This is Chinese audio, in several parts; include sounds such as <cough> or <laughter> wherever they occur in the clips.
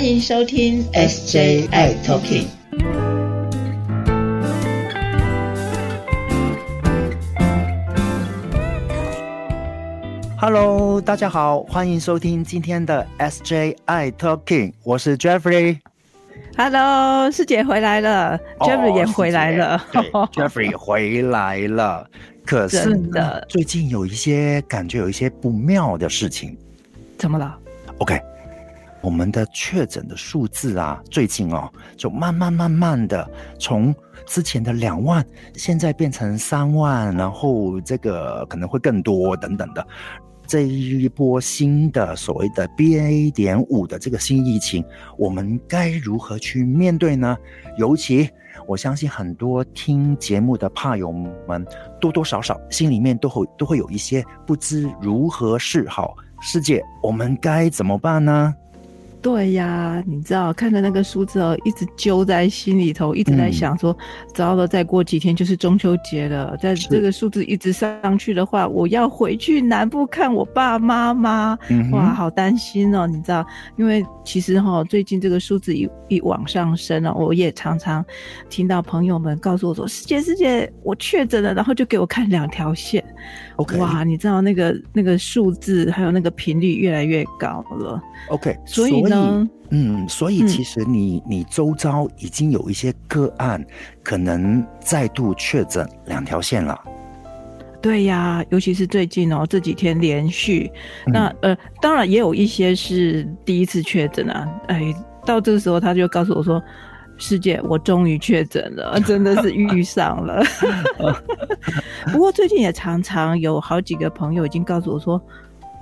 欢迎收听 SJI Talking。Hello，大家好，欢迎收听今天的 SJI Talking，我是 Jeffrey。Hello，师姐回来了，Jeffrey 也回来了，Jeffrey 回来了。可是呢，最近有一些感觉，有一些不妙的事情。怎么了？OK，我们的确诊的数字啊，最近哦，就慢慢慢慢的从之前的两万，现在变成三万，然后这个可能会更多等等的。这一波新的所谓的 BA. 点五的这个新疫情，我们该如何去面对呢？尤其我相信很多听节目的怕友们，多多少少心里面都会都会有一些不知如何是好。师姐，我们该怎么办呢？对呀，你知道看着那个数字哦，一直揪在心里头，一直在想说，糟了，再过几天就是中秋节了。在这个数字一直上去的话，我要回去南部看我爸妈妈。哇，好担心哦，你知道，因为其实哈，最近这个数字一一往上升了，我也常常听到朋友们告诉我说：“师姐，师姐，我确诊了。”然后就给我看两条线。OK，哇，你知道那个那个数字还有那个频率越来越高了。OK，所以。嗯，所以其实你你周遭已经有一些个案，可能再度确诊两条线了。对呀，尤其是最近哦，这几天连续。那呃，当然也有一些是第一次确诊啊。哎，到这个时候他就告诉我说：“师姐，我终于确诊了，<laughs> 真的是遇上了。<laughs> ”不过最近也常常有好几个朋友已经告诉我说：“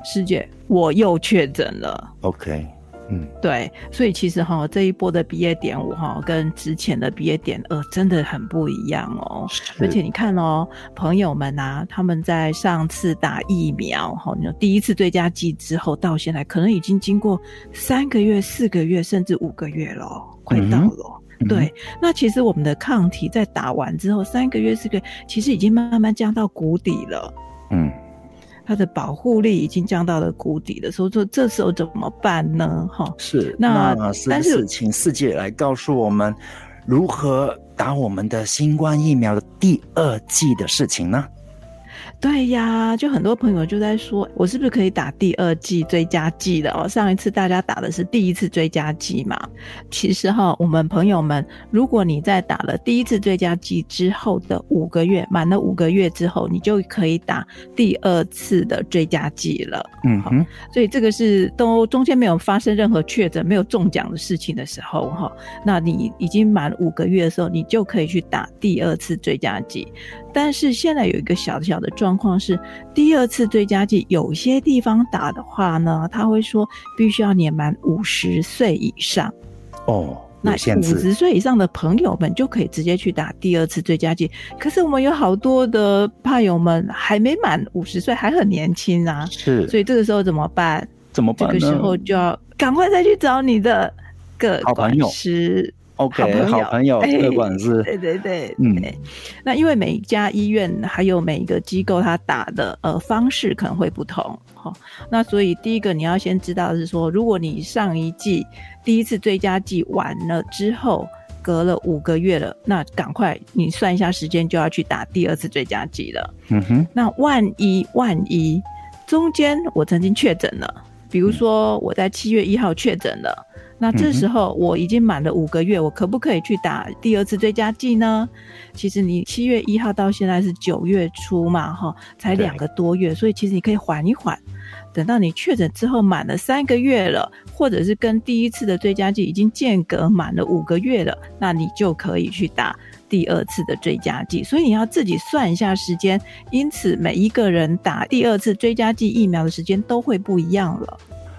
师姐，我又确诊了。”OK。嗯，对，所以其实哈，这一波的 BA 点五哈，跟之前的 BA 点二真的很不一样哦。而且你看哦，朋友们啊，他们在上次打疫苗哈，你第一次追加剂之后，到现在可能已经经过三个月、四个月，甚至五个月了，快到了。对，那其实我们的抗体在打完之后，三个月、四个月，其实已经慢慢降到谷底了。嗯。它的保护力已经降到了谷底了，所以说这时候怎么办呢？哈，是那但是请世界来告诉我们如何打我们的新冠疫苗的第二剂的事情呢？对呀，就很多朋友就在说，我是不是可以打第二剂追加剂的哦？上一次大家打的是第一次追加剂嘛？其实哈，我们朋友们，如果你在打了第一次追加剂之后的五个月，满了五个月之后，你就可以打第二次的追加剂了。嗯哼，所以这个是都中间没有发生任何确诊、没有中奖的事情的时候哈，那你已经满五个月的时候，你就可以去打第二次追加剂。但是现在有一个小小的状况是，第二次追加剂有些地方打的话呢，他会说必须要年满五十岁以上。哦，那五十岁以上的朋友们就可以直接去打第二次追加剂。可是我们有好多的怕友们还没满五十岁，还很年轻啊。是，所以这个时候怎么办？怎么办？这个时候就要赶快再去找你的个朋友。OK，好朋友，各 <laughs> 管是，对对对，嗯，那因为每一家医院还有每一个机构，它打的呃方式可能会不同，哈，那所以第一个你要先知道的是说，如果你上一季第一次追加剂完了之后，隔了五个月了，那赶快你算一下时间，就要去打第二次追加剂了。嗯哼，那万一万一中间我曾经确诊了，比如说我在七月一号确诊了。那这时候我已经满了五个月，我可不可以去打第二次追加剂呢？其实你七月一号到现在是九月初嘛，哈，才两个多月，所以其实你可以缓一缓，等到你确诊之后满了三个月了，或者是跟第一次的追加剂已经间隔满了五个月了，那你就可以去打第二次的追加剂。所以你要自己算一下时间，因此每一个人打第二次追加剂疫苗的时间都会不一样了。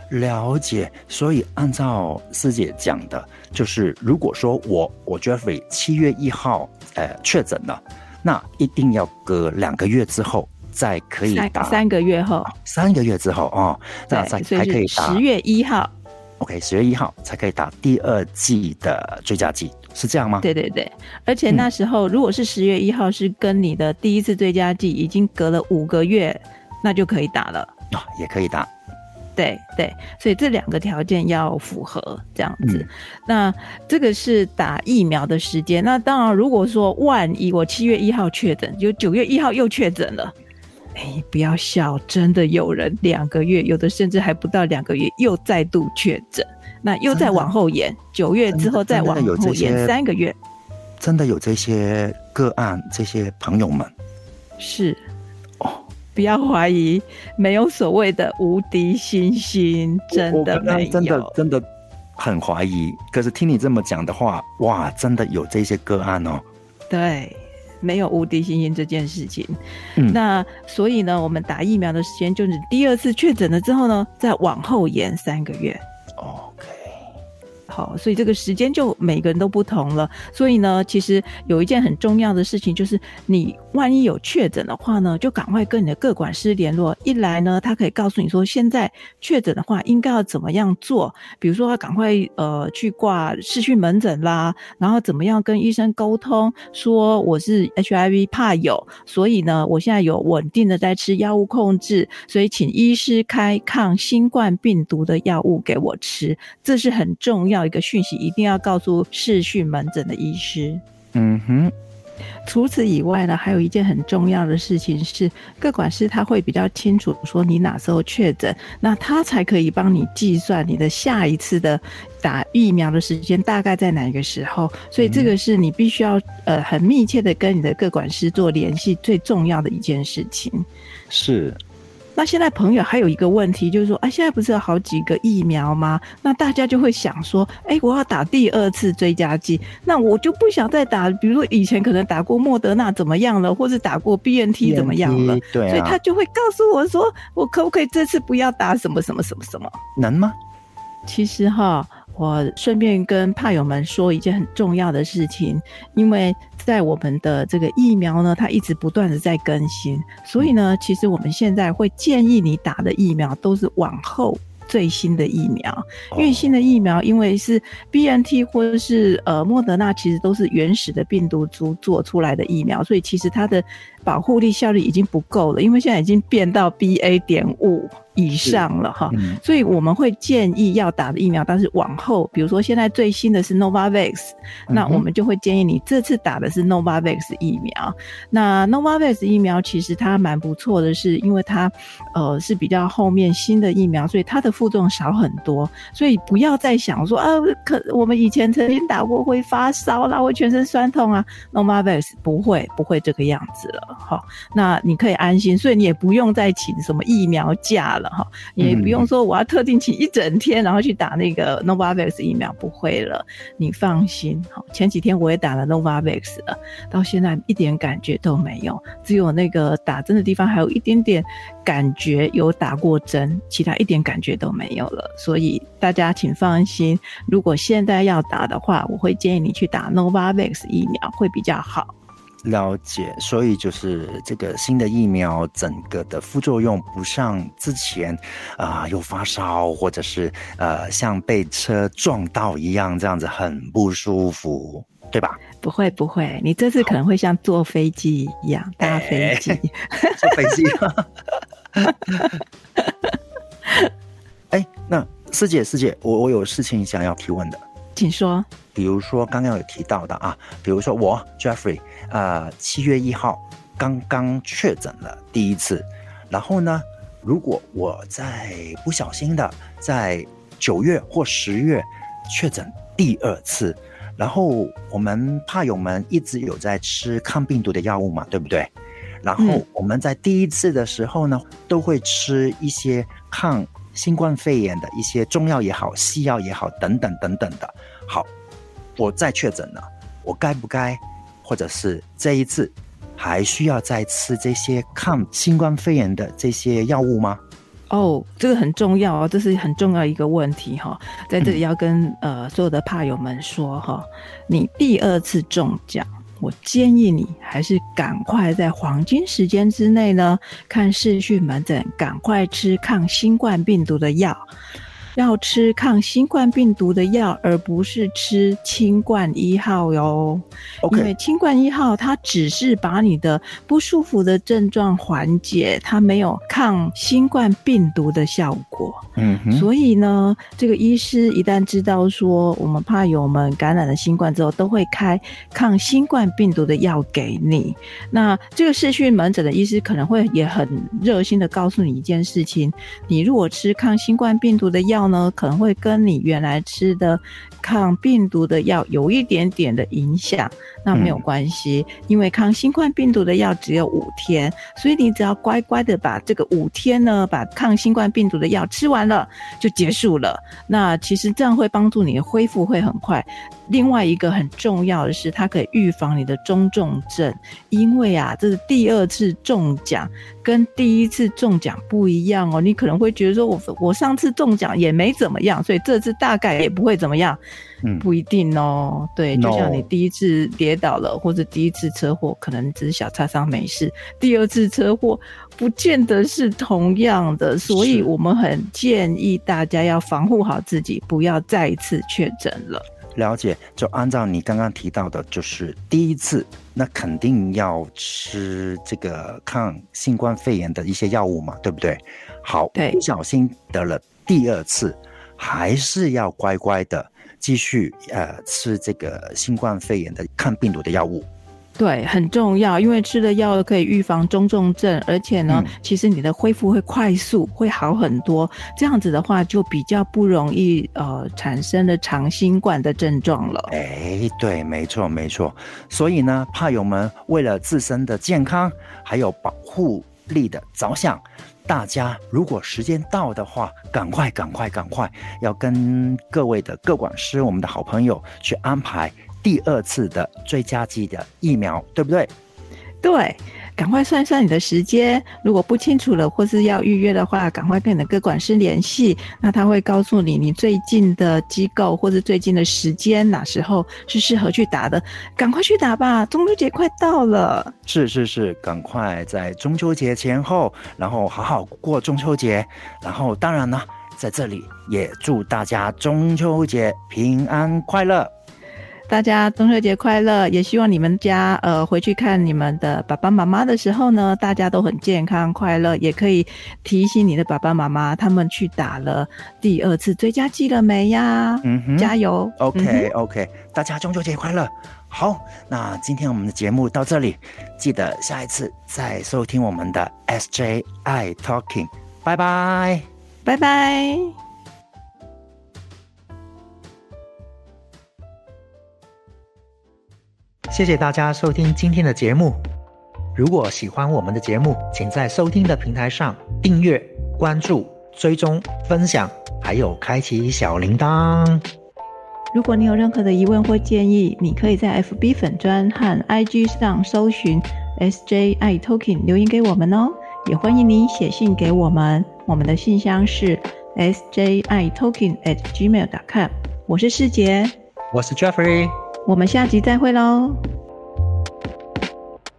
了解，所以按照师姐讲的，就是如果说我我 Jeffrey 七月一号呃确诊了，那一定要隔两个月之后再可以打，三个月后，三个月之后哦，那才才可以打十月一号，OK，十月一号才可以打第二季的追加剂，是这样吗？对对对，而且那时候如果是十月一号是跟你的第一次追加剂已经隔了五个月，那就可以打了。啊，也可以打。对对，所以这两个条件要符合这样子。那这个是打疫苗的时间。那当然，如果说万一我七月一号确诊，就九月一号又确诊了，哎，不要笑，真的有人两个月，有的甚至还不到两个月又再度确诊，那又再往后延，九月之后再往后延三个月。真的有这些个案，这些朋友们是哦，不要怀疑，没有所谓的无敌星星，真的没有，真的真的很怀疑。可是听你这么讲的话，哇，真的有这些个案哦。对，没有无敌星星这件事情。嗯，那所以呢，我们打疫苗的时间就是第二次确诊了之后呢，再往后延三个月。好，所以这个时间就每个人都不同了。所以呢，其实有一件很重要的事情，就是你万一有确诊的话呢，就赶快跟你的各管师联络。一来呢，他可以告诉你说，现在确诊的话应该要怎么样做。比如说，赶快呃去挂视讯门诊啦，然后怎么样跟医生沟通，说我是 HIV 怕有，所以呢，我现在有稳定的在吃药物控制，所以请医师开抗新冠病毒的药物给我吃，这是很重要。一个讯息一定要告诉视讯门诊的医师。嗯哼。除此以外呢，还有一件很重要的事情是，各管师他会比较清楚说你哪时候确诊，那他才可以帮你计算你的下一次的打疫苗的时间大概在哪个时候。所以这个是你必须要呃很密切的跟你的各管师做联系最重要的一件事情。是。那现在朋友还有一个问题，就是说，哎，现在不是有好几个疫苗吗？那大家就会想说，哎，我要打第二次追加剂，那我就不想再打，比如说以前可能打过莫德纳怎么样了，或是打过 B N T 怎么样了，对，所以他就会告诉我说，我可不可以这次不要打什么什么什么什么？能吗？其实哈。我顺便跟怕友们说一件很重要的事情，因为在我们的这个疫苗呢，它一直不断的在更新，所以呢，其实我们现在会建议你打的疫苗都是往后最新的疫苗，因为新的疫苗因为是 B N T 或者是呃莫德纳，其实都是原始的病毒株做出来的疫苗，所以其实它的保护力效率已经不够了，因为现在已经变到 B A 点五。以上了哈，所以我们会建议要打的疫苗，但是往后，比如说现在最新的是 Novavax，那我们就会建议你这次打的是 Novavax 疫苗。那 Novavax 疫苗其实它蛮不错的，是因为它呃是比较后面新的疫苗，所以它的副作用少很多。所以不要再想说啊，可我们以前曾经打过会发烧啦，会全身酸痛啊，Novavax 不会不会这个样子了哈。那你可以安心，所以你也不用再请什么疫苗假了。哈，也不用说我要特定请一整天，然后去打那个 Novavax 疫苗，不会了，你放心。好，前几天我也打了 Novavax 了，到现在一点感觉都没有，只有那个打针的地方还有一点点感觉，有打过针，其他一点感觉都没有了。所以大家请放心，如果现在要打的话，我会建议你去打 Novavax 疫苗会比较好。了解，所以就是这个新的疫苗，整个的副作用不像之前，啊，有发烧或者是呃像被车撞到一样这样子很不舒服，对吧？不会不会，你这次可能会像坐飞机一样搭飞机，坐飞机。<laughs> 哎，那师姐师姐，我我有事情想要提问的，请说。比如说刚刚有提到的啊，比如说我 Jeffrey。呃，七月一号刚刚确诊了第一次，然后呢，如果我在不小心的在九月或十月确诊第二次，然后我们怕友们一直有在吃抗病毒的药物嘛，对不对？然后我们在第一次的时候呢，都会吃一些抗新冠肺炎的一些中药也好、西药也好等等等等的。好，我再确诊了，我该不该？或者是这一次还需要再吃这些抗新冠肺炎的这些药物吗？哦，这个很重要哦，这是很重要一个问题哈，在这里要跟呃所有的怕友们说哈，你第二次中奖，我建议你还是赶快在黄金时间之内呢，看视讯门诊，赶快吃抗新冠病毒的药。要吃抗新冠病毒的药，而不是吃清冠一号哟。因为清冠一号它只是把你的不舒服的症状缓解，它没有抗新冠病毒的效果。嗯，所以呢，这个医师一旦知道说我们怕友们感染了新冠之后，都会开抗新冠病毒的药给你。那这个视讯门诊的医师可能会也很热心的告诉你一件事情：你如果吃抗新冠病毒的药呢，可能会跟你原来吃的抗病毒的药有一点点的影响。那没有关系，因为抗新冠病毒的药只有五天，所以你只要乖乖的把这个五天呢，把抗新冠病毒的药吃完了就结束了。那其实这样会帮助你的恢复会很快。另外一个很重要的是，它可以预防你的中重症，因为啊，这是第二次中奖，跟第一次中奖不一样哦。你可能会觉得说，我我上次中奖也没怎么样，所以这次大概也不会怎么样。嗯，不一定哦。对，就像你第一次跌倒了，或者第一次车祸，可能只是小擦伤没事；第二次车祸，不见得是同样的。所以我们很建议大家要防护好自己，不要再一次确诊了。了解，就按照你刚刚提到的，就是第一次，那肯定要吃这个抗新冠肺炎的一些药物嘛，对不对？好，不小心得了第二次，还是要乖乖的继续呃吃这个新冠肺炎的抗病毒的药物。对，很重要，因为吃的药可以预防中重症，而且呢，其实你的恢复会快速，会好很多。这样子的话，就比较不容易呃产生了长新冠的症状了。哎，对，没错，没错。所以呢，怕友们为了自身的健康还有保护力的着想，大家如果时间到的话，赶快，赶快，赶快，要跟各位的各管师，我们的好朋友去安排。第二次的最佳剂的疫苗，对不对？对，赶快算一算你的时间。如果不清楚了，或是要预约的话，赶快跟你的各管师联系。那他会告诉你，你最近的机构或者最近的时间，哪时候是适合去打的。赶快去打吧，中秋节快到了。是是是，赶快在中秋节前后，然后好好过中秋节。然后当然呢，在这里也祝大家中秋节平安快乐。大家中秋节快乐！也希望你们家呃回去看你们的爸爸妈妈的时候呢，大家都很健康快乐。也可以提醒你的爸爸妈妈，他们去打了第二次追加剂了没呀？嗯哼，加油！OK OK，大家中秋节快乐！好，那今天我们的节目到这里，记得下一次再收听我们的 SJI Talking，拜拜，拜拜。谢谢大家收听今天的节目。如果喜欢我们的节目，请在收听的平台上订阅、关注、追踪、分享，还有开启小铃铛。如果你有任何的疑问或建议，你可以在 FB 粉专和 IG 上搜寻 SJI Talking 留言给我们哦。也欢迎你写信给我们，我们的信箱是 SJI Talking at gmail.com。我是世杰，我是 Jeffrey。我们下集再会喽。